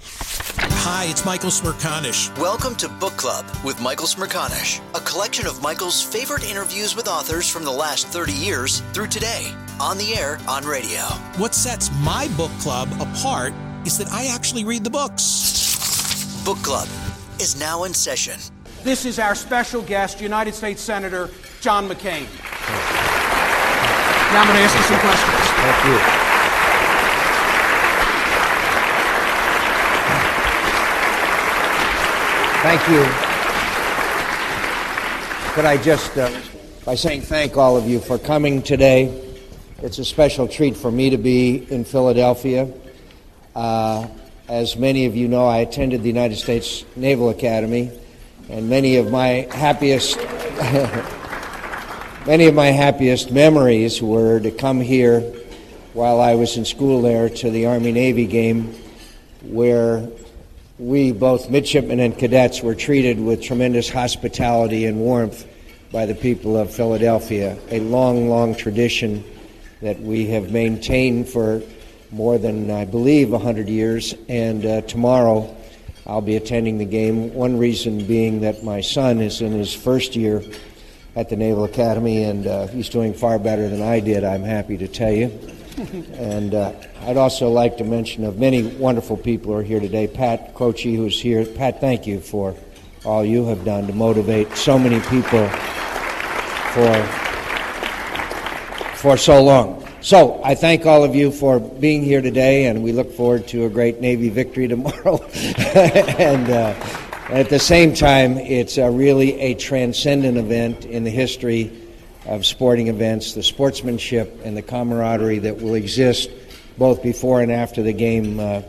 Hi, it's Michael Smerconish. Welcome to Book Club with Michael Smerconish, a collection of Michael's favorite interviews with authors from the last 30 years through today, on the air, on radio. What sets my book club apart is that I actually read the books. Book Club is now in session. This is our special guest, United States Senator John McCain. Now I'm going to ask you some questions. Thank you. Thank you. Could I just, uh, by saying thank all of you for coming today, it's a special treat for me to be in Philadelphia. Uh, as many of you know, I attended the United States Naval Academy, and many of my happiest, many of my happiest memories were to come here while I was in school there to the Army Navy game, where we, both midshipmen and cadets, were treated with tremendous hospitality and warmth by the people of Philadelphia, a long, long tradition that we have maintained for more than, I believe, 100 years. And uh, tomorrow I'll be attending the game. One reason being that my son is in his first year at the Naval Academy, and uh, he's doing far better than I did, I'm happy to tell you. And uh, I'd also like to mention of many wonderful people who are here today. Pat Croce, who's here. Pat, thank you for all you have done to motivate so many people for for so long. So I thank all of you for being here today, and we look forward to a great Navy victory tomorrow. and uh, at the same time, it's uh, really a transcendent event in the history of sporting events, the sportsmanship and the camaraderie that will exist both before and after the game uh,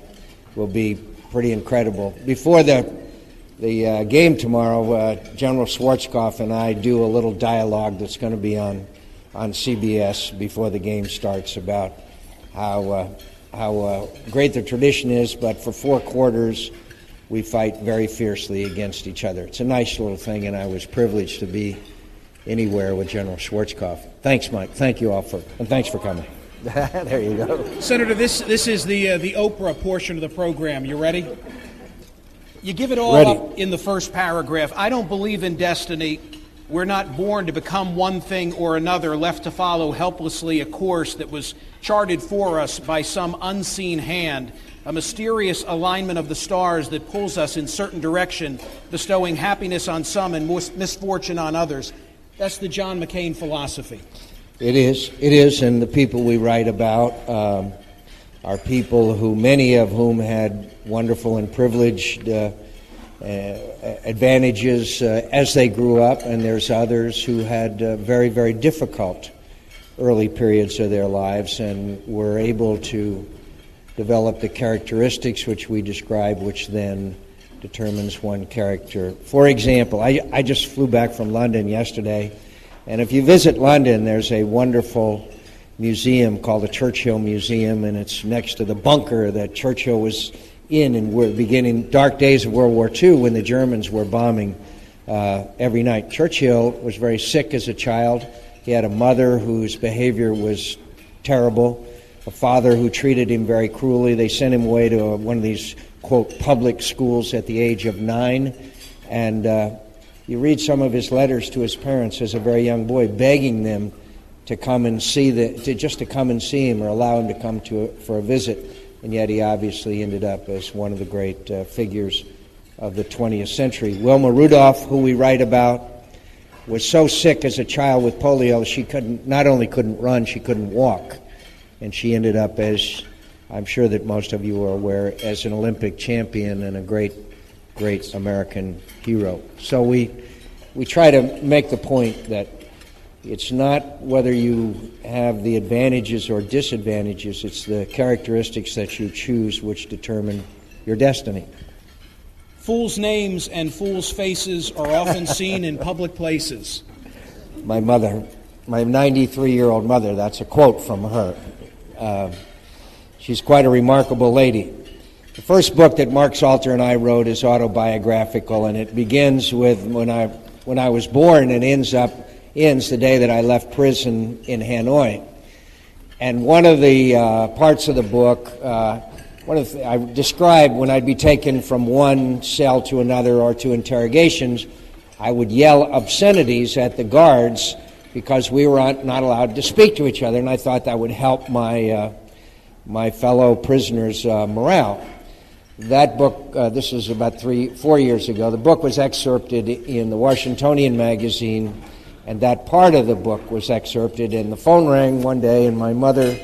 will be pretty incredible. Before the the uh, game tomorrow, uh, General Schwarzkopf and I do a little dialogue that's going to be on on CBS before the game starts about how uh, how uh, great the tradition is, but for four quarters we fight very fiercely against each other. It's a nice little thing, and I was privileged to be anywhere with General Schwarzkopf. Thanks, Mike. Thank you all for, and thanks for coming. there you go. Senator, this, this is the, uh, the Oprah portion of the program. You ready? You give it all Ready. up in the first paragraph. I don't believe in destiny. We're not born to become one thing or another, left to follow helplessly a course that was charted for us by some unseen hand, a mysterious alignment of the stars that pulls us in certain direction, bestowing happiness on some and misfortune on others. That's the John McCain philosophy. It is. It is, and the people we write about um, are people who, many of whom had wonderful and privileged. Uh, uh, advantages uh, as they grew up, and there's others who had uh, very, very difficult early periods of their lives and were able to develop the characteristics which we describe, which then determines one character. For example, I, I just flew back from London yesterday, and if you visit London, there's a wonderful museum called the Churchill Museum, and it's next to the bunker that Churchill was in in the beginning dark days of World War II when the Germans were bombing uh, every night. Churchill was very sick as a child. He had a mother whose behavior was terrible, a father who treated him very cruelly. They sent him away to a, one of these, quote, public schools at the age of nine. And uh, you read some of his letters to his parents as a very young boy, begging them to come and see the, to just to come and see him or allow him to come to for a visit and yet he obviously ended up as one of the great uh, figures of the 20th century. Wilma Rudolph, who we write about, was so sick as a child with polio she couldn't not only couldn't run, she couldn't walk, and she ended up as I'm sure that most of you are aware as an Olympic champion and a great, great American hero. So we we try to make the point that it's not whether you have the advantages or disadvantages, it's the characteristics that you choose which determine your destiny. Fools' names and fools' faces are often seen in public places. My mother, my 93 year old mother, that's a quote from her. Uh, she's quite a remarkable lady. The first book that Mark Salter and I wrote is autobiographical, and it begins with when I, when I was born and ends up ends the day that I left prison in Hanoi. And one of the uh, parts of the book, uh, one of the, I described when I'd be taken from one cell to another or to interrogations, I would yell obscenities at the guards because we were not allowed to speak to each other, and I thought that would help my, uh, my fellow prisoners' uh, morale. That book, uh, this is about three, four years ago, the book was excerpted in the Washingtonian magazine and that part of the book was excerpted. And the phone rang one day, and my mother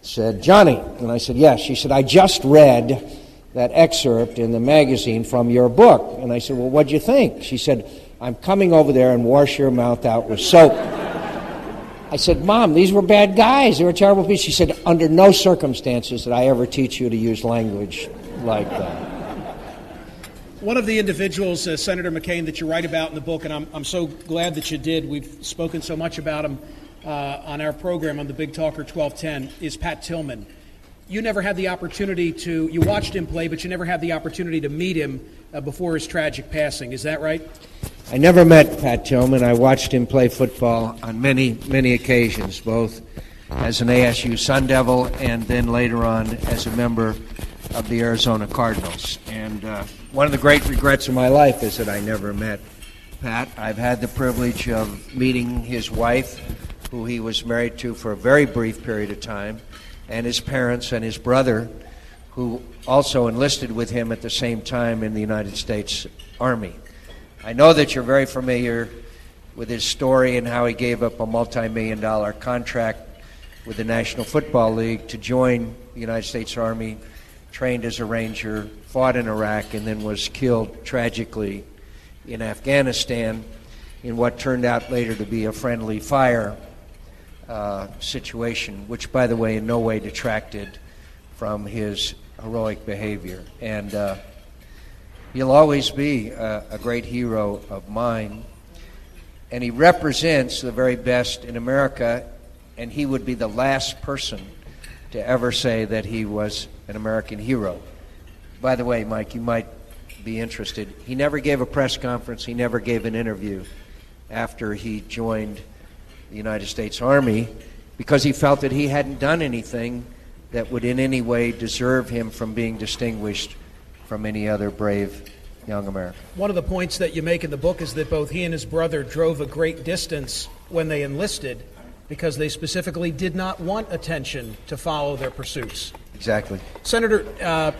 said, Johnny. And I said, Yes. She said, I just read that excerpt in the magazine from your book. And I said, Well, what'd you think? She said, I'm coming over there and wash your mouth out with soap. I said, Mom, these were bad guys. They were terrible people. She said, Under no circumstances did I ever teach you to use language like that. One of the individuals, uh, Senator McCain, that you write about in the book, and I'm, I'm so glad that you did, we've spoken so much about him uh, on our program on the Big Talker 1210, is Pat Tillman. You never had the opportunity to, you watched him play, but you never had the opportunity to meet him uh, before his tragic passing. Is that right? I never met Pat Tillman. I watched him play football on many, many occasions, both as an ASU Sun Devil and then later on as a member of the Arizona Cardinals. And uh, one of the great regrets of my life is that I never met Pat. I've had the privilege of meeting his wife, who he was married to for a very brief period of time, and his parents and his brother, who also enlisted with him at the same time in the United States Army. I know that you're very familiar with his story and how he gave up a multi million dollar contract with the National Football League to join the United States Army trained as a ranger, fought in Iraq, and then was killed tragically in Afghanistan in what turned out later to be a friendly fire uh, situation, which, by the way, in no way detracted from his heroic behavior. And uh, he'll always be a, a great hero of mine. And he represents the very best in America, and he would be the last person to ever say that he was an American hero. By the way, Mike, you might be interested. He never gave a press conference, he never gave an interview after he joined the United States Army because he felt that he hadn't done anything that would in any way deserve him from being distinguished from any other brave young American. One of the points that you make in the book is that both he and his brother drove a great distance when they enlisted because they specifically did not want attention to follow their pursuits. Exactly. Senator, uh,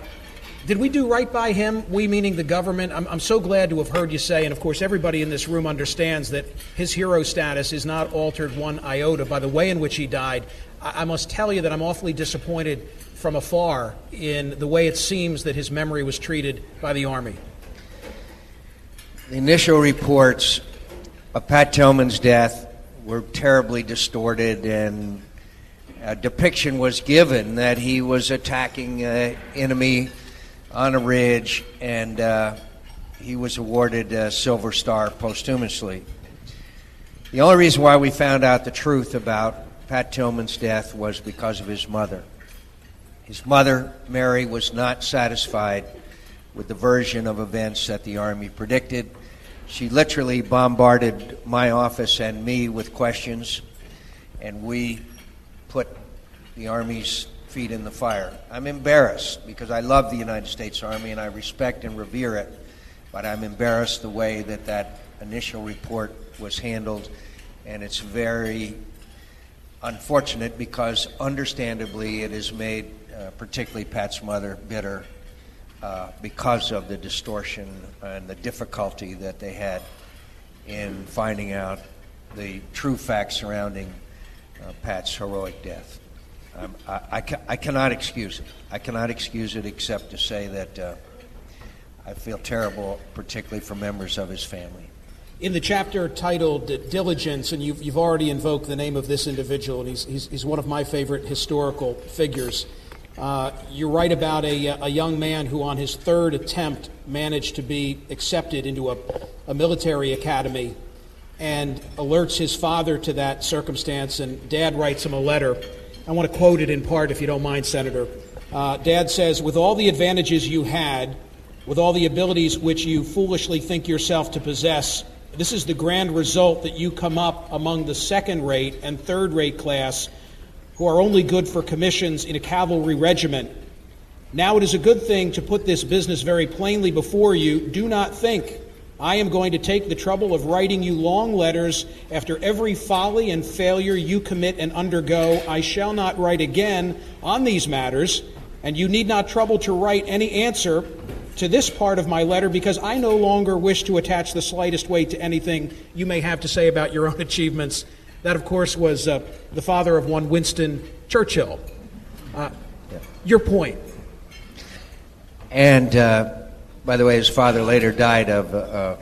did we do right by him? We, meaning the government? I'm, I'm so glad to have heard you say, and of course, everybody in this room understands that his hero status is not altered one iota by the way in which he died. I, I must tell you that I'm awfully disappointed from afar in the way it seems that his memory was treated by the Army. The initial reports of Pat Tillman's death were terribly distorted, and a depiction was given that he was attacking an enemy on a ridge, and uh, he was awarded a Silver Star posthumously. The only reason why we found out the truth about Pat Tillman's death was because of his mother. His mother, Mary, was not satisfied with the version of events that the Army predicted. She literally bombarded my office and me with questions, and we put the Army's feet in the fire. I'm embarrassed because I love the United States Army and I respect and revere it, but I'm embarrassed the way that that initial report was handled, and it's very unfortunate because, understandably, it has made uh, particularly Pat's mother bitter uh, because of the distortion and the difficulty that they had in finding out the true facts surrounding uh, Pat's heroic death. Um, I, I, ca- I, cannot excuse it. I cannot excuse it except to say that uh, I feel terrible, particularly for members of his family. In the chapter titled Diligence, and you've, you've already invoked the name of this individual, and he's, he's, he's one of my favorite historical figures. Uh, you write about a, a young man who, on his third attempt, managed to be accepted into a, a military academy and alerts his father to that circumstance, and dad writes him a letter I want to quote it in part, if you don't mind, Senator. Uh, Dad says, With all the advantages you had, with all the abilities which you foolishly think yourself to possess, this is the grand result that you come up among the second rate and third rate class who are only good for commissions in a cavalry regiment. Now it is a good thing to put this business very plainly before you. Do not think I am going to take the trouble of writing you long letters after every folly and failure you commit and undergo. I shall not write again on these matters, and you need not trouble to write any answer to this part of my letter because I no longer wish to attach the slightest weight to anything you may have to say about your own achievements. That, of course, was uh, the father of one Winston Churchill. Uh, your point. And. Uh by the way, his father later died of uh,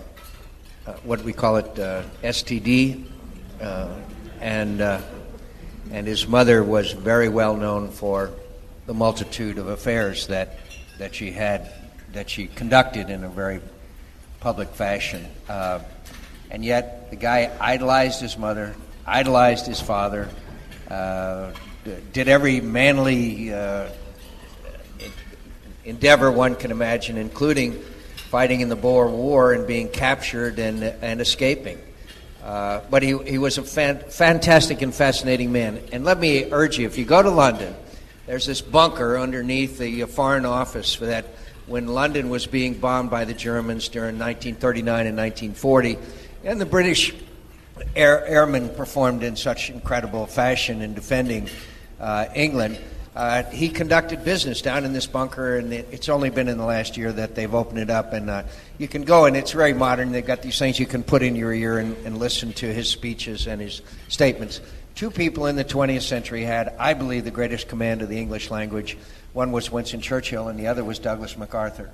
uh, what we call it STD, and and his mother was very well known for the multitude of affairs that that she had that she conducted in a very public fashion. Uh, and yet, the guy idolized his mother, idolized his father, did every manly endeavor one can imagine, including fighting in the Boer War and being captured and, and escaping. Uh, but he, he was a fan, fantastic and fascinating man. And let me urge you if you go to London, there's this bunker underneath the uh, Foreign Office for that when London was being bombed by the Germans during 1939 and 1940. And the British air, airmen performed in such incredible fashion in defending uh, England. Uh, he conducted business down in this bunker, and it, it's only been in the last year that they've opened it up. And uh, you can go, and it's very modern. They've got these things you can put in your ear and, and listen to his speeches and his statements. Two people in the 20th century had, I believe, the greatest command of the English language. One was Winston Churchill, and the other was Douglas MacArthur.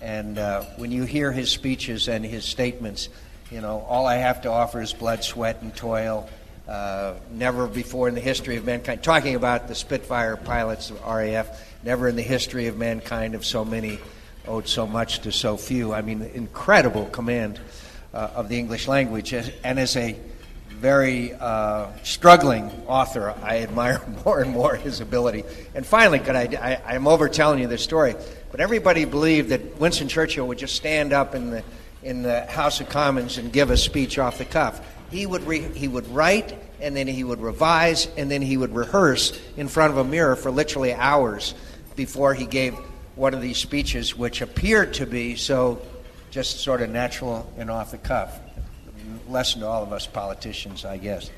And uh, when you hear his speeches and his statements, you know, all I have to offer is blood, sweat, and toil uh, never before in the history of mankind, talking about the Spitfire pilots of RAF, never in the history of mankind have so many owed so much to so few. I mean, incredible command uh, of the English language. And as a very uh, struggling author, I admire more and more his ability. And finally, could I, I, am over telling you this story, but everybody believed that Winston Churchill would just stand up in the, in the House of Commons and give a speech off the cuff he would, re- he would write and then he would revise and then he would rehearse in front of a mirror for literally hours before he gave one of these speeches, which appeared to be so just sort of natural and off the cuff. Lesson to all of us politicians, I guess.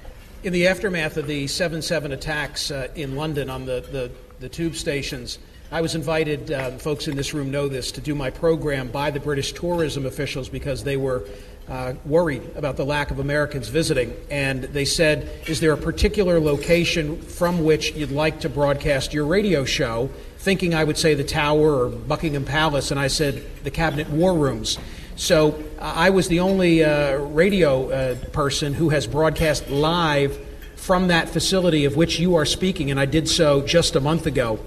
In the aftermath of the 7 7 attacks uh, in London on the, the, the, tube stations, I was invited, uh, folks in this room know this, to do my program by the British tourism officials because they were uh, worried about the lack of Americans visiting. And they said, Is there a particular location from which you'd like to broadcast your radio show? Thinking I would say the Tower or Buckingham Palace. And I said, The Cabinet War Rooms. So uh, I was the only uh, radio uh, person who has broadcast live from that facility of which you are speaking, and I did so just a month ago.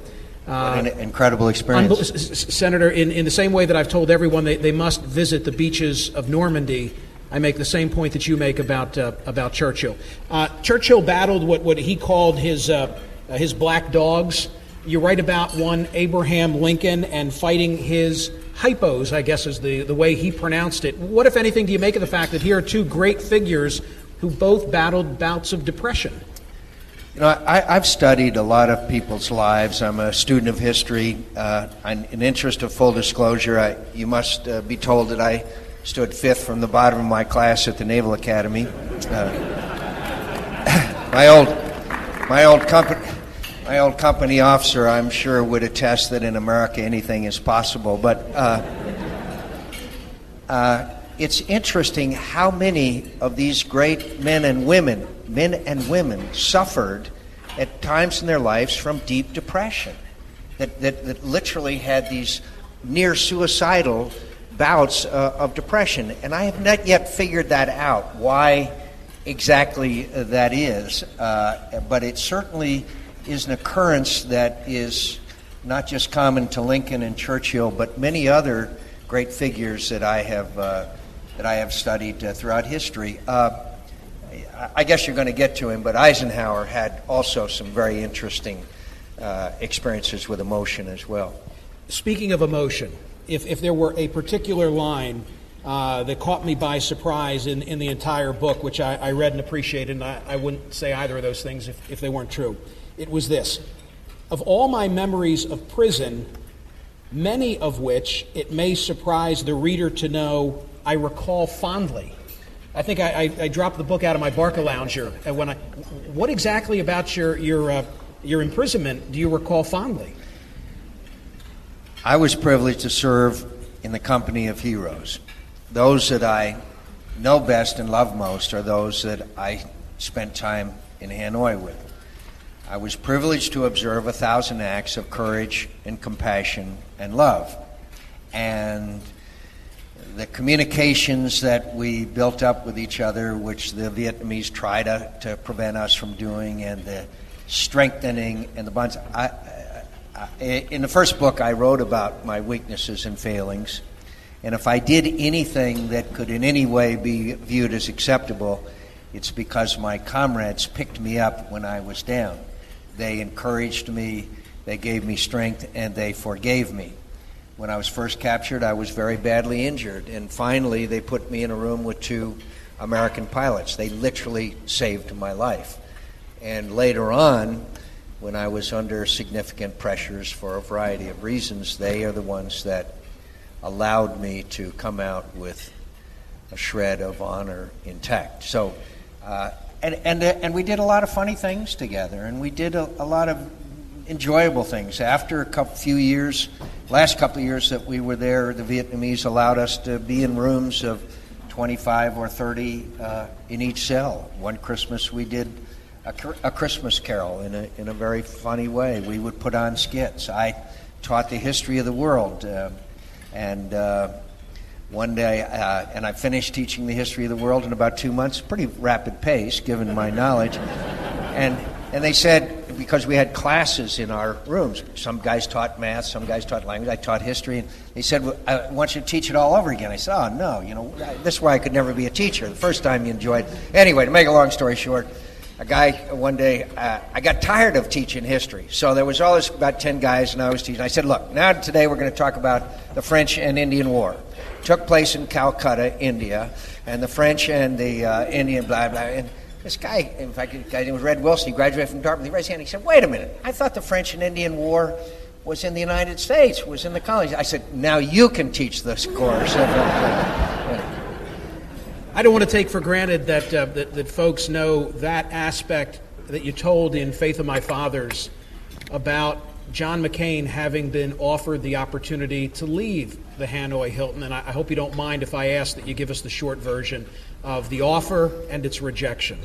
Uh, an incredible experience. Senator, in, in the same way that I've told everyone they, they must visit the beaches of Normandy, I make the same point that you make about, uh, about Churchill. Uh, Churchill battled what, what he called his, uh, his black dogs. You write about one, Abraham Lincoln, and fighting his hypos, I guess is the, the way he pronounced it. What, if anything, do you make of the fact that here are two great figures who both battled bouts of depression? You know, I, have studied a lot of people's lives. I'm a student of history. Uh, in interest of full disclosure, I, you must uh, be told that I stood fifth from the bottom of my class at the Naval Academy. Uh, my old, my old company, my old company officer, I'm sure, would attest that in America anything is possible. But uh, uh, it's interesting how many of these great men and women men and women suffered at times in their lives from deep depression, that, that, that literally had these near suicidal bouts uh, of depression. And I have not yet figured that out, why exactly that is. Uh, but it certainly is an occurrence that is not just common to Lincoln and Churchill, but many other great figures that I have, uh, that I have studied uh, throughout history. Uh, I guess you're going to get to him, but Eisenhower had also some very interesting uh, experiences with emotion as well. Speaking of emotion, if, if there were a particular line uh, that caught me by surprise in, in the entire book, which I, I read and appreciated, and I, I, wouldn't say either of those things if, if they weren't true, it was this. Of all my memories of prison, many of which it may surprise the reader to know I recall fondly. I think I, I, I, dropped the book out of my Barcalounger. And when I, what exactly about your your uh, your imprisonment do you recall fondly? I was privileged to serve in the company of heroes. Those that I know best and love most are those that I spent time in Hanoi with. I was privileged to observe a thousand acts of courage and compassion and love. And the communications that we built up with each other, which the Vietnamese try to, to prevent us from doing, and the strengthening and the bonds. I, I, in the first book, I wrote about my weaknesses and failings. And if I did anything that could in any way be viewed as acceptable, it's because my comrades picked me up when I was down. They encouraged me, they gave me strength, and they forgave me. When I was first captured, I was very badly injured, and finally, they put me in a room with two American pilots. They literally saved my life. And later on, when I was under significant pressures for a variety of reasons, they are the ones that allowed me to come out with a shred of honor intact. So, uh, and, and, and we did a lot of funny things together, and we did a, a lot of enjoyable things. After a couple, few years, last couple of years that we were there, the Vietnamese allowed us to be in rooms of 25 or 30 uh, in each cell. One Christmas we did a, a, Christmas carol in a, in a very funny way. We would put on skits. I taught the history of the world. Uh, and uh, one day, uh, and I finished teaching the history of the world in about two months, pretty rapid pace given my knowledge. and, and they said, because we had classes in our rooms. Some guys taught math, some guys taught language. I taught history, and they said, well, "I want you to teach it all over again." I said, "Oh no, you know, this is why I could never be a teacher. The first time you enjoyed." Anyway, to make a long story short, a guy one day uh, I got tired of teaching history, so there was always about ten guys, and I was teaching. I said, "Look, now today we're going to talk about the French and Indian War." Took place in Calcutta, India, and the French and the uh, Indian blah blah. And, this guy, in fact, a guy named Red Wilson, he graduated from Dartmouth. He raised his hand. He said, "Wait a minute! I thought the French and Indian War was in the United States, was in the colonies." I said, now you can teach this course. I don't want to take for granted that, uh, that, that folks know that aspect that you told in Faith of My Fathers about John McCain having been offered the opportunity to leave the Hanoi Hilton. And I, hope you don't mind if I ask that you give us the short version of the offer and its rejection.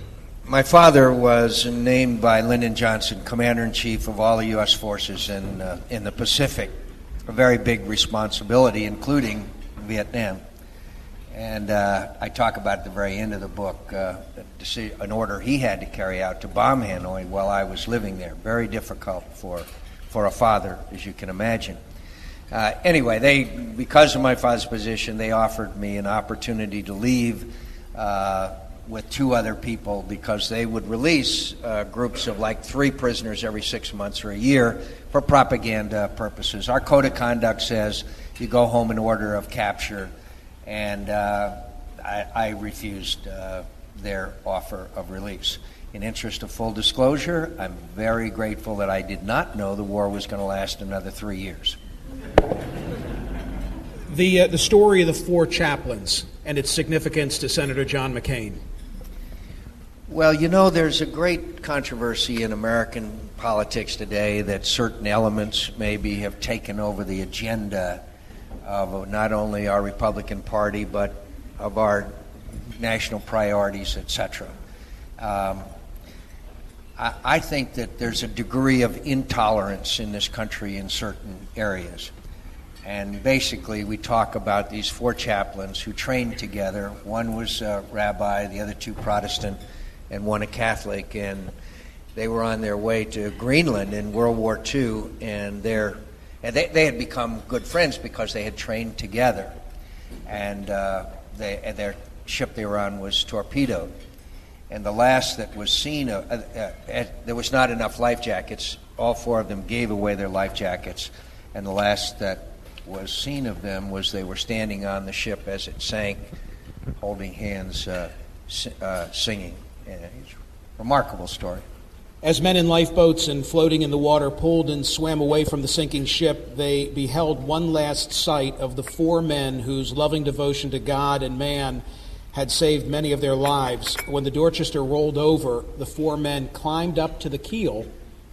My father was named by Lyndon Johnson Commander in Chief of all the U.S. forces in, uh, in the Pacific. A very big responsibility, including Vietnam. And uh, I talk about at the very end of the book uh, an order he had to carry out to bomb Hanoi while I was living there. Very difficult for, for a father, as you can imagine. Uh, anyway, they, because of my father's position, they offered me an opportunity to leave uh, with two other people because they would release uh, groups of like three prisoners every six months or a year for propaganda purposes. Our code of conduct says you go home in order of capture and uh, I, I, refused uh, their offer of release. In interest of full disclosure, I'm very grateful that I did not know the war was going to last another three years. The, uh, the story of the four chaplains and its significance to Senator John McCain. Well, you know, there's a great controversy in American politics today that certain elements maybe have taken over the agenda of not only our Republican Party, but of our national priorities, etc. Um, I, think that there's a degree of intolerance in this country in certain areas. And basically, we talk about these four chaplains who trained together. One was a rabbi, the other two Protestant, and one a Catholic. And they were on their way to Greenland in World War II, and their and they, they had become good friends because they had trained together. And, uh, they, and their ship they were on was torpedoed. And the last that was seen, uh, uh, uh, there was not enough life jackets. All four of them gave away their life jackets. And the last that was seen of them was they were standing on the ship as it sank, holding hands, uh, uh, singing. And it's a remarkable story. As men in lifeboats and floating in the water pulled and swam away from the sinking ship, they beheld one last sight of the four men whose loving devotion to God and man had saved many of their lives. When the Dorchester rolled over, the four men climbed up to the keel.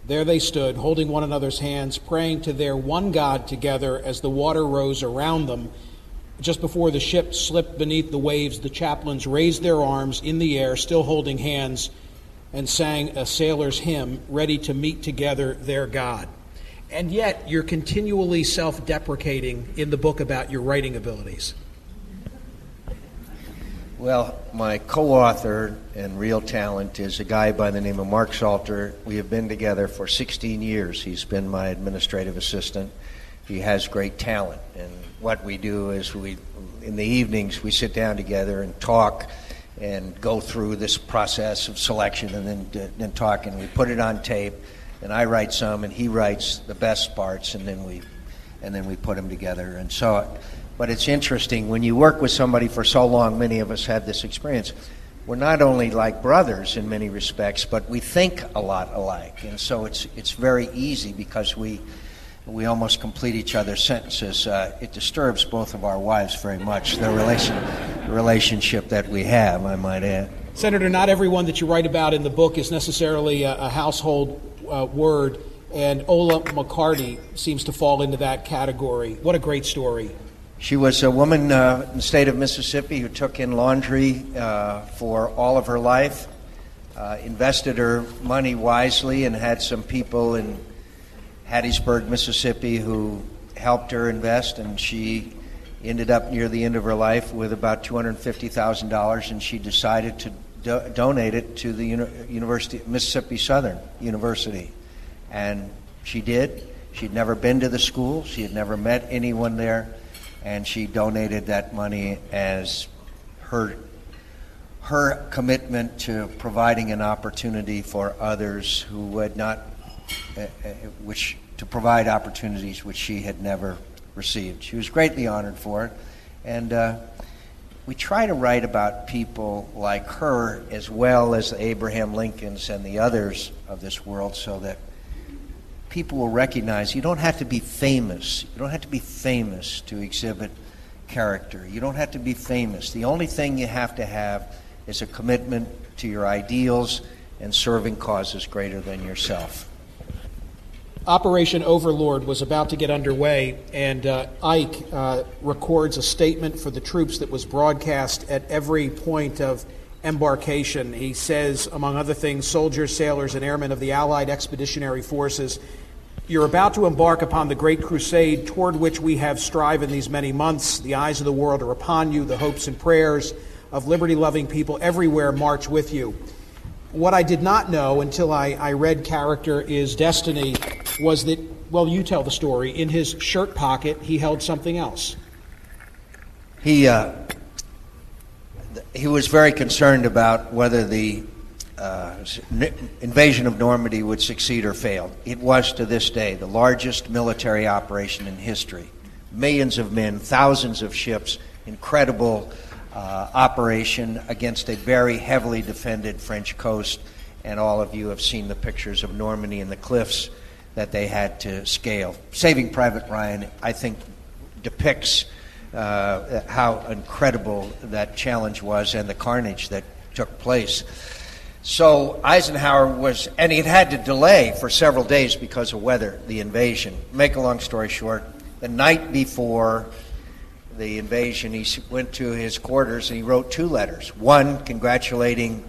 There they stood, holding one another's hands, praying to their one God together as the water rose around them. Just before the ship slipped beneath the waves, the chaplains raised their arms in the air, still holding hands and sang a sailor's hymn, ready to meet together their God. And yet, you're continually self deprecating in the book about your writing abilities. Well, my co author and real talent is a guy by the name of Mark Salter. We have been together for 16 years. He's been my administrative assistant. He has great talent. And what we do is we, in the evenings, we sit down together and talk and go through this process of selection and then, then talk. And we put it on tape, and I write some, and he writes the best parts, and then we, and then we put them together. And so, but it's interesting when you work with somebody for so long. Many of us have this experience. We're not only like brothers in many respects, but we think a lot alike, and so it's it's very easy because we we almost complete each other's sentences. Uh, it disturbs both of our wives very much, the, relation, relationship that we have, I might add. Senator, not everyone that you write about in the book is necessarily a, a household uh, word, and Ola McCarty seems to fall into that category. What a great story. She was a woman uh, in the state of Mississippi who took in laundry uh, for all of her life, uh, invested her money wisely, and had some people in Hattiesburg, Mississippi, who helped her invest, and she ended up near the end of her life with about $250,000, and she decided to do- donate it to the Uni- University Mississippi Southern University, and she did. She'd never been to the school. She had never met anyone there, and she donated that money as her her commitment to providing an opportunity for others who had not, uh, which to provide opportunities which she had never received. She was greatly honored for it. And uh, we try to write about people like her as well as Abraham Lincolns and the others of this world so that people will recognize you don't have to be famous. You don't have to be famous to exhibit character. You don't have to be famous. The only thing you have to have is a commitment to your ideals and serving causes greater than yourself. Operation Overlord was about to get underway, and uh, Ike uh, records a statement for the troops that was broadcast at every point of embarkation. He says, among other things, soldiers, sailors, and airmen of the Allied Expeditionary Forces, you're about to embark upon the great crusade toward which we have striven these many months. The eyes of the world are upon you, the hopes and prayers of liberty loving people everywhere march with you. What I did not know until I, I read Character is Destiny was that, well, you tell the story. In his shirt pocket, he held something else. He, uh, he was very concerned about whether the uh, invasion of Normandy would succeed or fail. It was to this day the largest military operation in history. Millions of men, thousands of ships, incredible uh, operation against a very heavily defended French coast. And all of you have seen the pictures of Normandy and the cliffs that they had to scale. Saving Private Ryan, I think, depicts uh, how incredible that challenge was and the carnage that took place. So Eisenhower was, and he had to delay for several days because of weather, the invasion. Make a long story short, the night before the invasion, he went to his quarters and he wrote two letters. One congratulating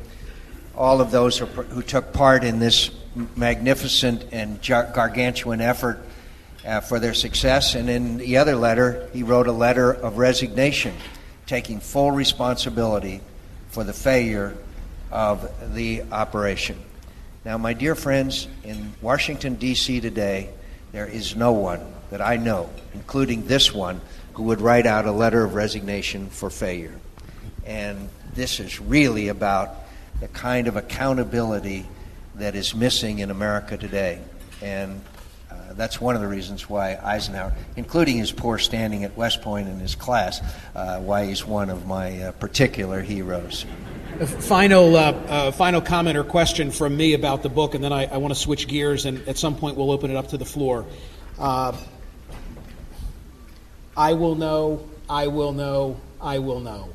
all of those who, who took part in this magnificent and gargantuan effort uh, for their success. And in the other letter, he wrote a letter of resignation, taking full responsibility for the failure of the operation. Now, my dear friends, in Washington, D.C. today, there is no one that I know, including this one, who would write out a letter of resignation for failure. And this is really about the kind of accountability that is missing in America today. And uh, that's one of the reasons why Eisenhower, including his poor standing at West Point in his class, uh, why he's one of my uh, particular heroes. Final, uh, uh, final comment or question from me about the book, and then I, I want to switch gears, and at some point we'll open it up to the floor. Uh, I will know, I will know, I will know.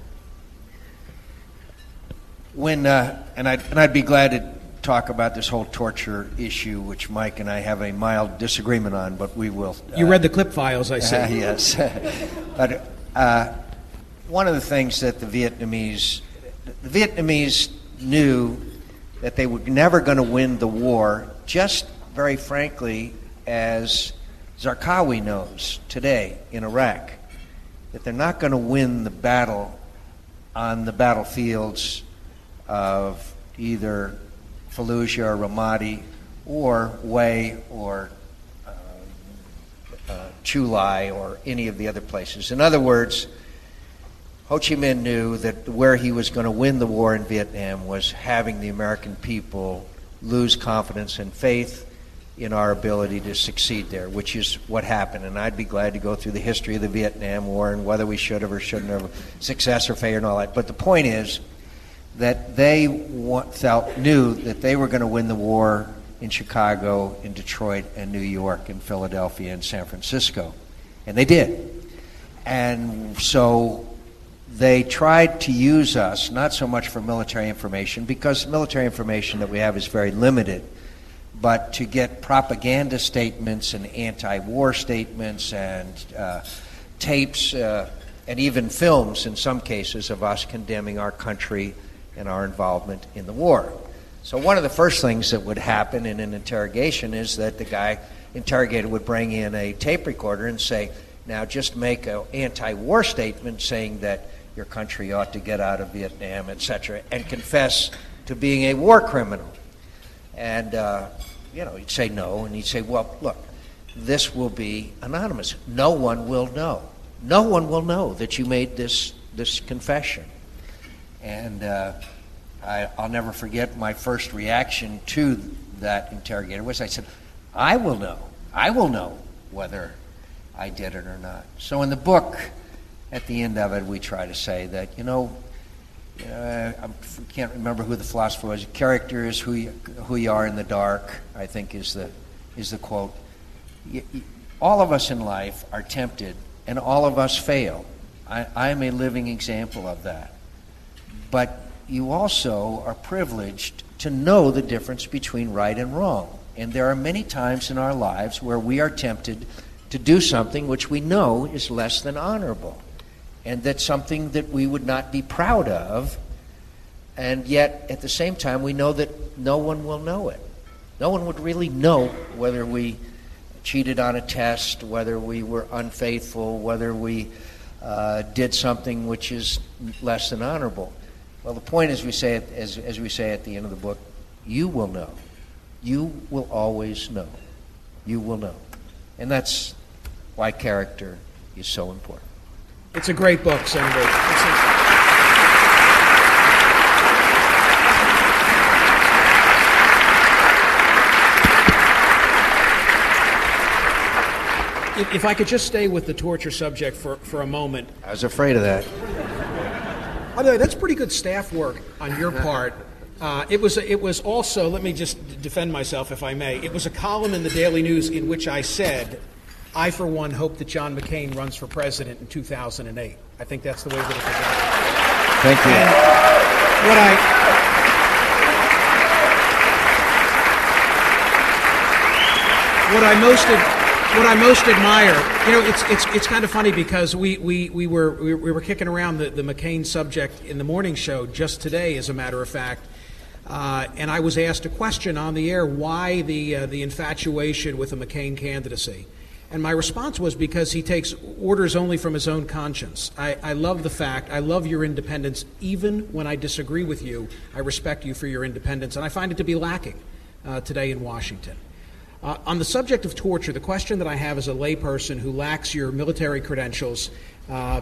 When, and, I'd, and I'd be glad to talk about this whole torture issue, which Mike and I have a mild disagreement on, but we will. You read the clip files, I see. Uh, yes. but uh, one of the things that the Vietnamese, the Vietnamese knew that they were never going to win the war, just very frankly, as Zarqawi knows today in Iraq, that they're not going to win the battle on the battlefields of either Fallujah or Ramadi or Hue or uh, uh, Chu Lai or any of the other places. In other words, Ho Chi Minh knew that where he was going to win the war in Vietnam was having the American people lose confidence and faith in our ability to succeed there, which is what happened. And I'd be glad to go through the history of the Vietnam War and whether we should have or shouldn't have, success or failure and all that. But the point is, that they felt knew that they were going to win the war in Chicago, in Detroit, and New York, in Philadelphia, and San Francisco, and they did. And so they tried to use us not so much for military information because military information that we have is very limited, but to get propaganda statements and anti-war statements and uh, tapes uh, and even films in some cases of us condemning our country and our involvement in the war. So, one of the first things that would happen in an interrogation is that the guy interrogated would bring in a tape recorder and say, Now, just make an anti war statement saying that your country ought to get out of Vietnam, etc., and confess to being a war criminal. And, uh, you know, he'd say no, and he'd say, Well, look, this will be anonymous. No one will know. No one will know that you made this, this confession. And uh, I, will never forget my first reaction to that interrogator was I said, I will know. I will know whether I did it or not. So in the book, at the end of it, we try to say that, you know, uh, I can't remember who the philosopher was. Character is who you, who you are in the dark, I think is the is the quote All of us in life are tempted, and all of us fail. I, I'm a living example of that. But you also are privileged to know the difference between right and wrong. And there are many times in our lives where we are tempted to do something which we know is less than honorable. And that's something that we would not be proud of. And yet, at the same time, we know that no one will know it. No one would really know whether we cheated on a test, whether we were unfaithful, whether we uh, did something which is less than honorable. Well, the point, as we say, as, as we say at the end of the book, you will know. You will always know. You will know. And that's why character is so important. It's a great book, Senator. if I could just stay with the torture subject for, for a moment. I was afraid of that. By the way, that's pretty good staff work on your part. Uh, it was it was also let me just defend myself if I may. It was a column in the Daily News in which I said, "I for one hope that John McCain runs for president in 2008." I think that's the way that it was. Thank you. And what I what I most what I most admire, you know, it's, it's, it's kind of funny because we, we, we, were, we, were kicking around the, the McCain subject in the morning show just today, as a matter of fact. Uh, and I was asked a question on the air why the, uh, the infatuation with the McCain candidacy. And my response was because he takes orders only from his own conscience. I, I love the fact, I love your independence. Even when I disagree with you, I respect you for your independence. And I find it to be lacking uh, today in Washington. Uh, on the subject of torture, the question that I have as a layperson who lacks your military credentials, uh,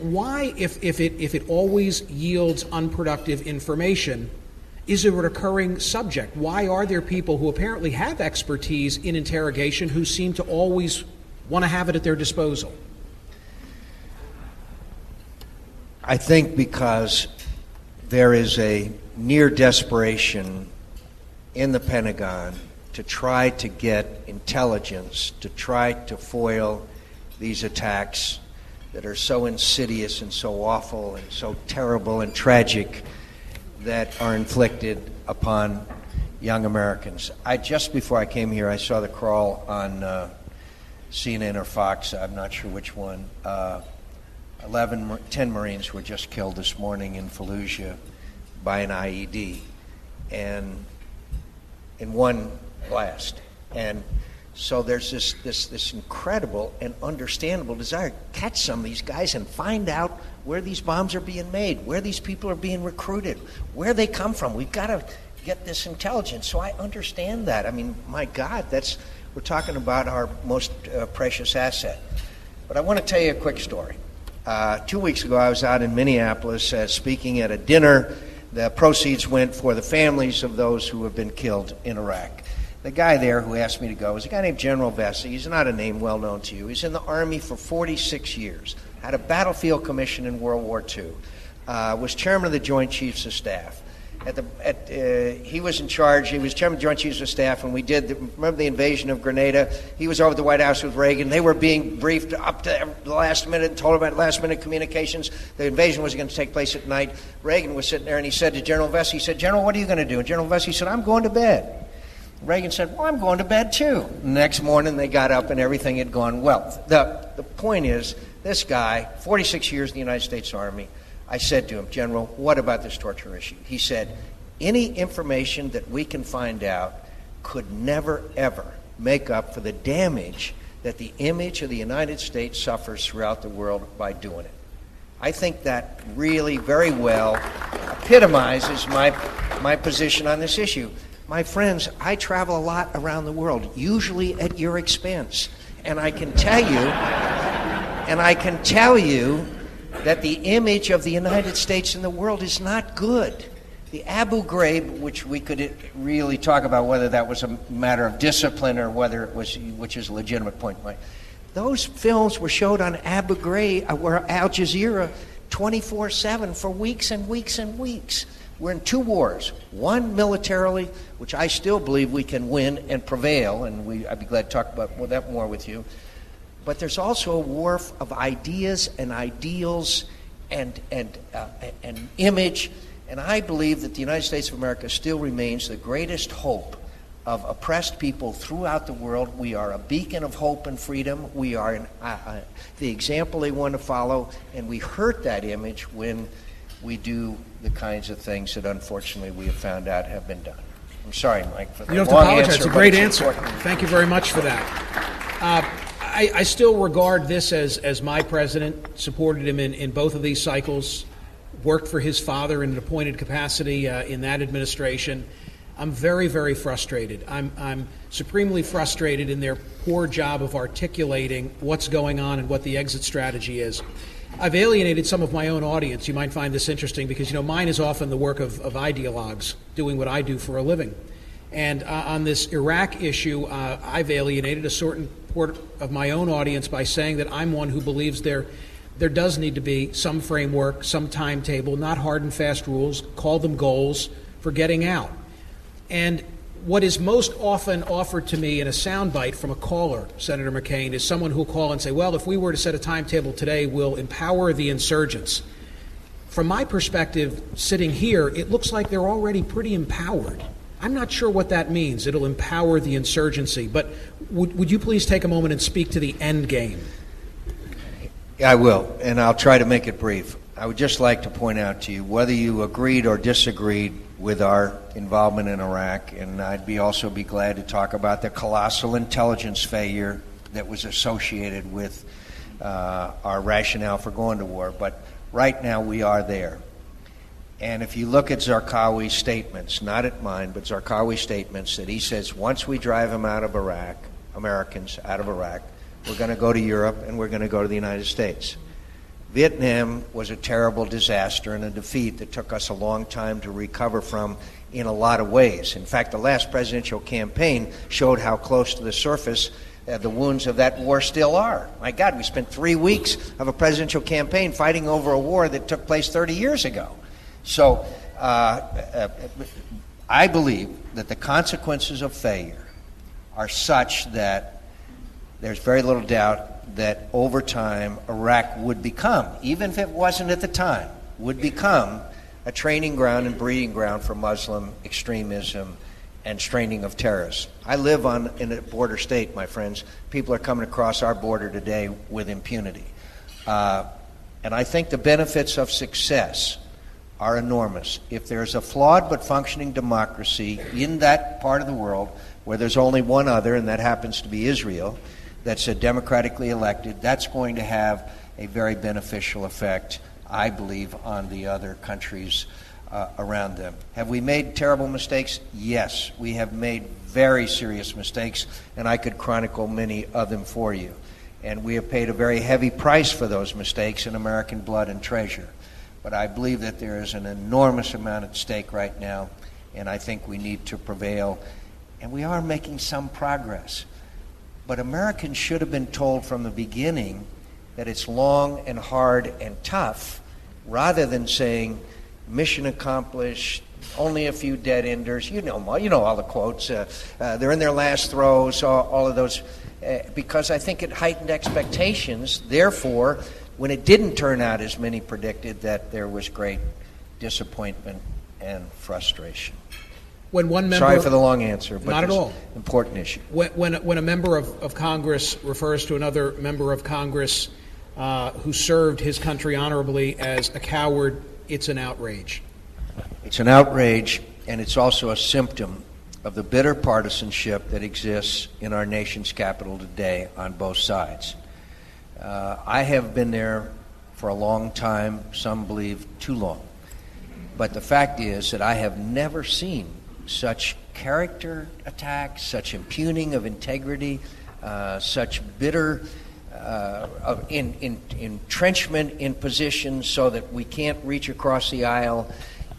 why, if, if, it, if it always yields unproductive information, is a recurring subject? Why are there people who apparently have expertise in interrogation who seem to always want to have it at their disposal? I think because there is a near desperation in the Pentagon to try to get intelligence, to try to foil these attacks that are so insidious and so awful and so terrible and tragic that are inflicted upon young Americans. I just before I came here, I saw the crawl on uh, CNN or Fox. I'm not sure which one. Uh, 11, 10 Marines were just killed this morning in Fallujah by an IED, and in one blast. And so there's this, this, this incredible and understandable desire to catch some of these guys and find out where these bombs are being made, where these people are being recruited, where they come from. We've got to get this intelligence. So I understand that. I mean, my God, that's we're talking about our most uh, precious asset. But I want to tell you a quick story. Uh, two weeks ago, I was out in Minneapolis uh, speaking at a dinner. The proceeds went for the families of those who have been killed in Iraq the guy there who asked me to go was a guy named General Vessey. He's not a name well known to you. He's in the Army for 46 years, had a battlefield commission in World War II, uh, was chairman of the Joint Chiefs of Staff. At the, at, uh, he was in charge. He was chairman of the Joint Chiefs of Staff when we did. The, remember the invasion of Grenada? He was over at the White House with Reagan. They were being briefed up to the last minute and told about last minute communications. The invasion was going to take place at night. Reagan was sitting there and he said to General Vessey, he said, General, what are you going to do? And General Vessey said, I'm going to bed. Reagan said, Well, I'm going to bed too. next morning, they got up and everything had gone well. The, the point is, this guy, 46 years in the United States Army, I said to him, General, what about this torture issue? He said, Any information that we can find out could never, ever make up for the damage that the image of the United States suffers throughout the world by doing it. I think that really very well epitomizes my, my position on this issue. My friends, I travel a lot around the world, usually at your expense. And I can tell you, and I can tell you that the image of the United States in the world is not good. The Abu Ghraib, which we could really talk about whether that was a matter of discipline or whether it was, which is a legitimate point, those films were showed on Abu Ghraib, uh, Al Jazeera, 24 7 for weeks and weeks and weeks. We're in two wars. One militarily, which I still believe we can win and prevail, and we, I'd be glad to talk about that more with you. But there's also a war of ideas and ideals and, and, uh, and image. And I believe that the United States of America still remains the greatest hope of oppressed people throughout the world. We are a beacon of hope and freedom. We are an, uh, uh, the example they want to follow, and we hurt that image when we do the kinds of things that unfortunately we have found out have been done. I'm sorry, Mike, for the you don't long have to apologize. answer. It's a great it's answer. important. Thank you very much for that. Uh, I, I still regard this as, as my president, supported him in, in both of these cycles, worked for his father in an appointed capacity uh, in that administration. I'm very, very frustrated. I'm, I'm supremely frustrated in their poor job of articulating what's going on and what the exit strategy is. I've alienated some of my own audience. You might find this interesting because, you know, mine is often the work of, of ideologues doing what I do for a living. And uh, on this Iraq issue, uh, I've alienated a certain part of my own audience by saying that I'm one who believes there, there does need to be some framework, some timetable, not hard and fast rules, call them goals for getting out. And what is most often offered to me in a soundbite from a caller, Senator McCain, is someone who'll call and say, Well, if we were to set a timetable today, we'll empower the insurgents. From my perspective, sitting here, it looks like they're already pretty empowered. I'm not sure what that means. It'll empower the insurgency. But would, would you please take a moment and speak to the end game? I will, and I'll try to make it brief. I would just like to point out to you whether you agreed or disagreed with our involvement in Iraq, and I'd be also be glad to talk about the colossal intelligence failure that was associated with uh, our rationale for going to war. But right now we are there. And if you look at Zarqawi's statements, not at mine, but Zarqawi's statements, that he says once we drive them out of Iraq, Americans out of Iraq, we're going to go to Europe and we're going to go to the United States. Vietnam was a terrible disaster and a defeat that took us a long time to recover from in a lot of ways. In fact, the last presidential campaign showed how close to the surface uh, the wounds of that war still are. My God, we spent three weeks of a presidential campaign fighting over a war that took place 30 years ago. So uh, uh, I believe that the consequences of failure are such that there's very little doubt that over time Iraq would become, even if it wasn't at the time, would become a training ground and breeding ground for Muslim extremism and straining of terrorists. I live on in a border state, my friends. People are coming across our border today with impunity. Uh, and I think the benefits of success are enormous. If there's a flawed but functioning democracy in that part of the world where there's only one other, and that happens to be Israel, that's democratically elected, that's going to have a very beneficial effect, I believe, on the other countries uh, around them. Have we made terrible mistakes? Yes, we have made very serious mistakes, and I could chronicle many of them for you. And we have paid a very heavy price for those mistakes in American blood and treasure. But I believe that there is an enormous amount at stake right now, and I think we need to prevail. And we are making some progress. But Americans should have been told from the beginning that it's long and hard and tough rather than saying, mission accomplished, only a few dead enders. You know, you know all the quotes. Uh, uh, they're in their last throes, all, all of those. Uh, because I think it heightened expectations. Therefore, when it didn't turn out as many predicted, that there was great disappointment and frustration. When one member, Sorry for the long answer, but Not at all. important issue. When, when, when a member of, of Congress refers to another member of Congress uh, who served his country honorably as a coward, it's an outrage. It's an outrage, and it's also a symptom of the bitter partisanship that exists in our nation's capital today on both sides. Uh, I have been there for a long time, some believe too long. But the fact is that I have never seen such character attacks, such impugning of integrity, uh, such bitter uh, in, in, entrenchment in positions so that we can't reach across the aisle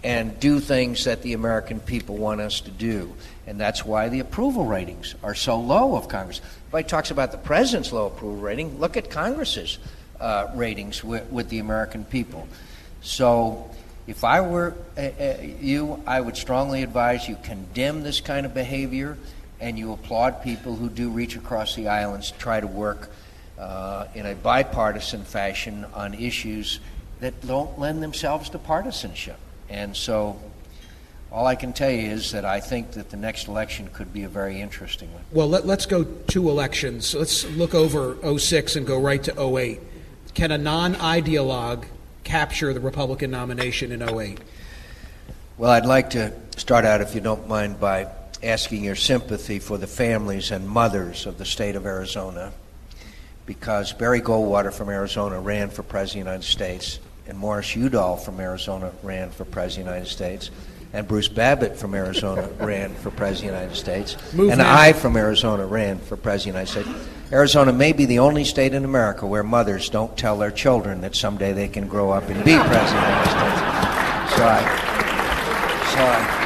and do things that the American people want us to do. And that's why the approval ratings are so low of Congress. Everybody talks about the president's low approval rating. Look at Congress's uh, ratings with, with the American people. So If I were uh, uh, you, I would strongly advise you condemn this kind of behavior and you applaud people who do reach across the islands to try to work uh, in a bipartisan fashion on issues that don't lend themselves to partisanship. And so all I can tell you is that I think that the next election could be a very interesting one. Well, let, us go two elections. Let's look over 06 and go right to 08. Can a non ideologue capture the Republican nomination in 08? Well, I'd like to start out, if you don't mind, by asking your sympathy for the families and mothers of the state of Arizona because Barry Goldwater from Arizona ran for President of the United States, and Morris Udall from Arizona ran for President of the United States, and Bruce Babbitt from Arizona ran for President of the United States, Move and now. I from Arizona ran for President of the United States. Arizona may be the only state in America where mothers don't tell their children that someday they can grow up and be President of the United States. So I, so I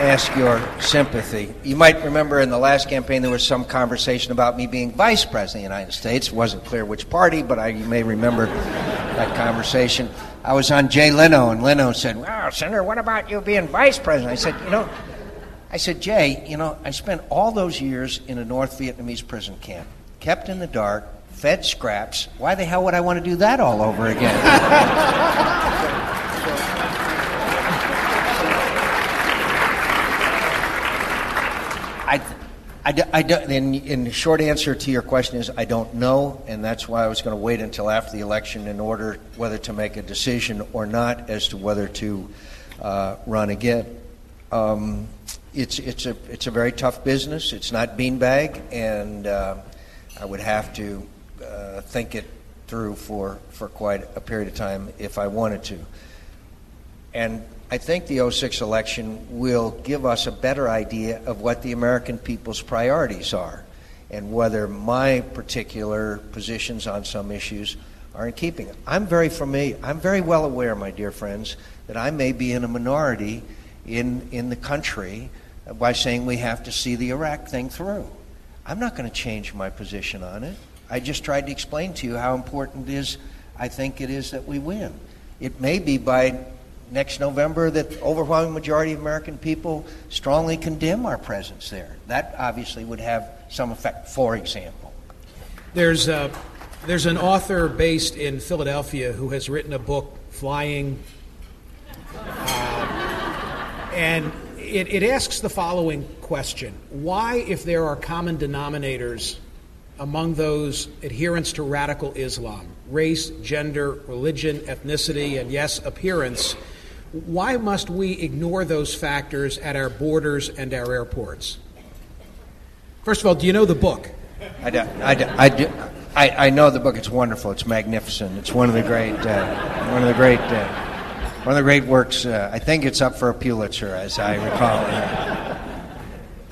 ask your sympathy. You might remember in the last campaign there was some conversation about me being vice president of the United States. It wasn't clear which party, but I, you may remember that conversation. I was on Jay Leno, and Leno said, "Well, Senator, what about you being vice president?" I said, "You know." I said, Jay, you know, I spent all those years in a North Vietnamese prison camp, kept in the dark, fed scraps. Why the hell would I want to do that all over again? I, I, I, in, in the short answer to your question is I don't know, and that's why I was going to wait until after the election in order whether to make a decision or not as to whether to uh, run again. Um, it's it's a it's a very tough business. It's not beanbag, and uh, I would have to uh, think it through for for quite a period of time if I wanted to. And I think the 06 election will give us a better idea of what the American people's priorities are and whether my particular positions on some issues are in keeping. I'm very familiar, I'm very well aware, my dear friends, that I may be in a minority in, in the country by saying we have to see the Iraq thing through. I'm not going to change my position on it. I just tried to explain to you how important it is, I think it is that we win. It may be by next November that the overwhelming majority of American people strongly condemn our presence there. That obviously would have some effect, for example. There's, a, there's an author based in Philadelphia who has written a book, Flying, uh, and it, it asks the following question Why, if there are common denominators among those adherents to radical Islam, race, gender, religion, ethnicity, and yes, appearance, why must we ignore those factors at our borders and our airports? First of all, do you know the book? I do. I, do, I, do, I, I know the book. It's wonderful. It's magnificent. It's one of the great, uh, one of the great, uh, one of the great works. Uh, I think it's up for a Pulitzer, as I recall.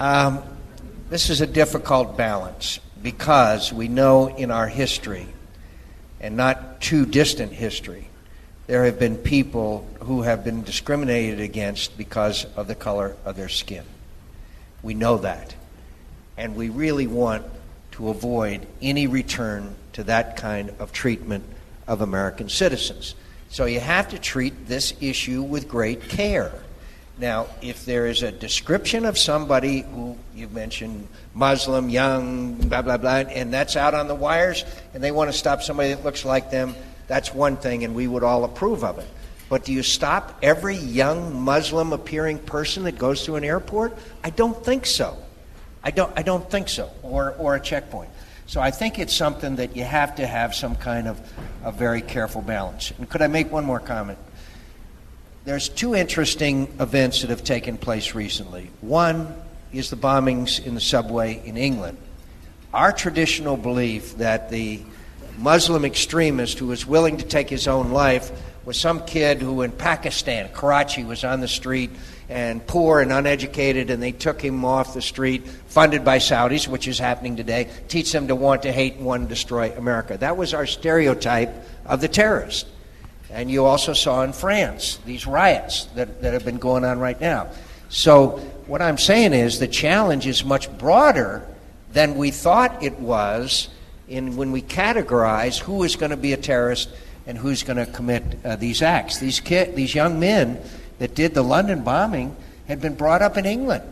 Um, this is a difficult balance because we know in our history, and not too distant history, there have been people who have been discriminated against because of the color of their skin. We know that. And we really want to avoid any return to that kind of treatment of American citizens. So you have to treat this issue with great care. Now, if there is a description of somebody who you mentioned Muslim, young, blah, blah, blah, and that's out on the wires, and they want to stop somebody that looks like them, that's one thing, and we would all approve of it. But do you stop every young Muslim appearing person that goes through an airport? I don't think so. I don't, I don't think so, or, or a checkpoint. So I think it's something that you have to have some kind of a very careful balance. And could I make one more comment? There's two interesting events that have taken place recently. One is the bombings in the subway in England. Our traditional belief that the Muslim extremist who was willing to take his own life was some kid who in Pakistan, Karachi, was on the street and poor and uneducated, and they took him off the street, funded by Saudis, which is happening today, teach them to want to hate and want to destroy America. That was our stereotype of the terrorist. And you also saw in France these riots that, that have been going on right now. So, what I'm saying is the challenge is much broader than we thought it was in when we categorize who is going to be a terrorist and who's going to commit uh, these acts. These, ki- these young men that did the London bombing had been brought up in England.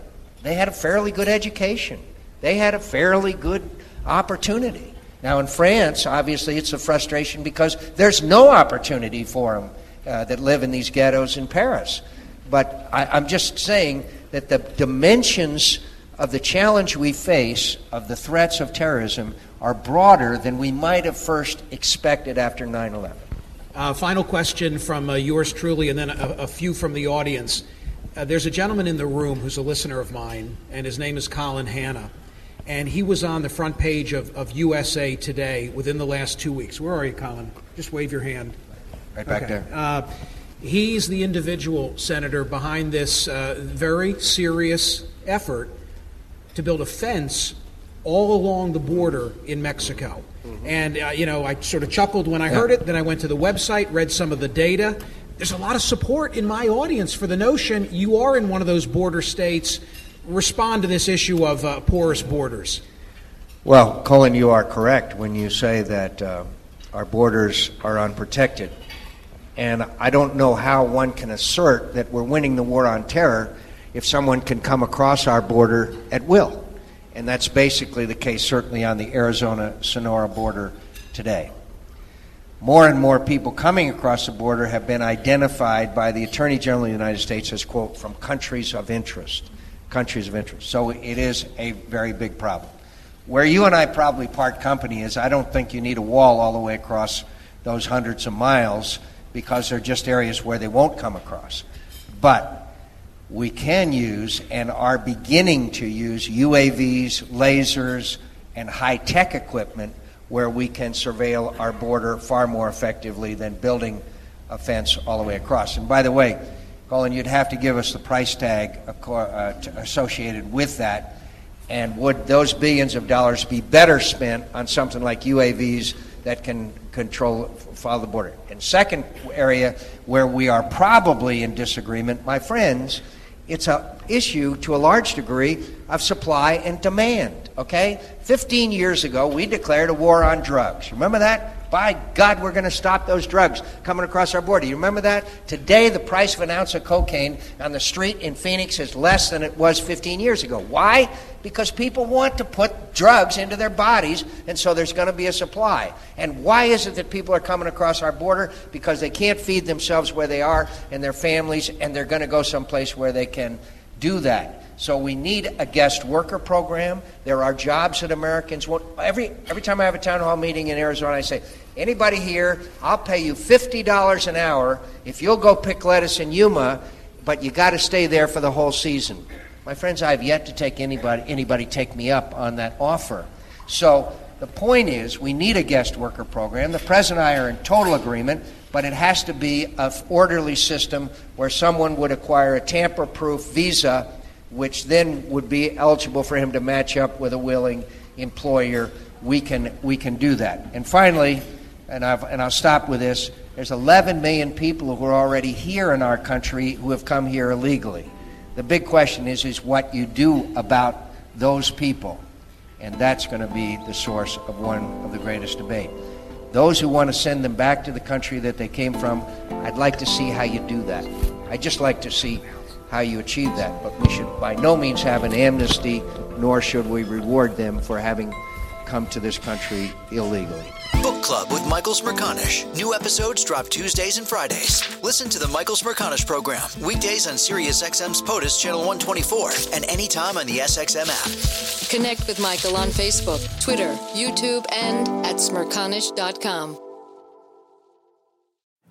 They had a fairly good education, they had a fairly good opportunity. Now, in France, obviously, it's a frustration because there's no opportunity for them uh, that live in these ghettos in Paris. But I, I'm just saying that the dimensions of the challenge we face of the threats of terrorism are broader than we might have first expected after 9 11. Uh, final question from uh, yours truly, and then a, a few from the audience. Uh, there's a gentleman in the room who's a listener of mine, and his name is Colin Hanna. And he was on the front page of, of USA Today within the last two weeks. Where are you, Colin? Just wave your hand. Right back Okay. there. Uh, he's the individual senator behind this uh, very serious effort to build a fence all along the border in Mexico. And, uh, you know, I sort of chuckled when I heard it. Then I went to the website, read some of the data. There's a lot of support in my audience for the notion you are in one of those border states. Respond to this issue of uh, porous borders. Well, Colin, you are correct when you say that uh, our borders are unprotected. And I don't know how one can assert that we're winning the war on terror if someone can come across our border at will. And that's basically the case, certainly on the Arizona Sonora border today. More and more people coming across the border have been identified by the Attorney General of the United States as, quote, from countries of interest. Countries of interest. So it is a very big problem. Where you and I probably part company is I don't think you need a wall all the way across those hundreds of miles because they're just areas where they won't come across. But we can use and are beginning to use UAVs, lasers, and high tech equipment where we can surveil our border far more effectively than building a fence all the way across. And by the way, Colin, you'd have to give us the price tag uh, associated with that. And would those billions of dollars be better spent on something like UAVs that can control, follow the border? And second area where we are probably in disagreement, my friends, it's an issue to a large degree of supply and demand. Okay? 15 years ago, we declared a war on drugs. Remember that? By God, we're going to stop those drugs coming across our border. You remember that? Today, the price of an ounce of cocaine on the street in Phoenix is less than it was 15 years ago. Why? Because people want to put drugs into their bodies, and so there's going to be a supply. And why is it that people are coming across our border? Because they can't feed themselves where they are and their families, and they're going to go someplace where they can do that. So we need a guest worker program. There are jobs that Americans want. Every every time I have a town hall meeting in Arizona, I say, anybody here, I'll pay you fifty dollars an hour if you'll go pick lettuce in Yuma, but you got to stay there for the whole season. My friends, I have yet to take anybody anybody take me up on that offer. So the point is, we need a guest worker program. The president and I are in total agreement, but it has to be an orderly system where someone would acquire a tamper-proof visa which then would be eligible for him to match up with a willing employer. We can, we can do that. And finally, and, I've, and I'll stop with this there's 11 million people who are already here in our country who have come here illegally. The big question is, is what you do about those people. And that's going to be the source of one of the greatest debate. Those who want to send them back to the country that they came from, I'd like to see how you do that. I'd just like to see how you achieve that. But we should by no means have an amnesty, nor should we reward them for having come to this country illegally. Book Club with Michael Smerconish. New episodes drop Tuesdays and Fridays. Listen to the Michael Smerconish program weekdays on Sirius XM's POTUS channel 124 and anytime on the SXM app. Connect with Michael on Facebook, Twitter, YouTube, and at smerconish.com.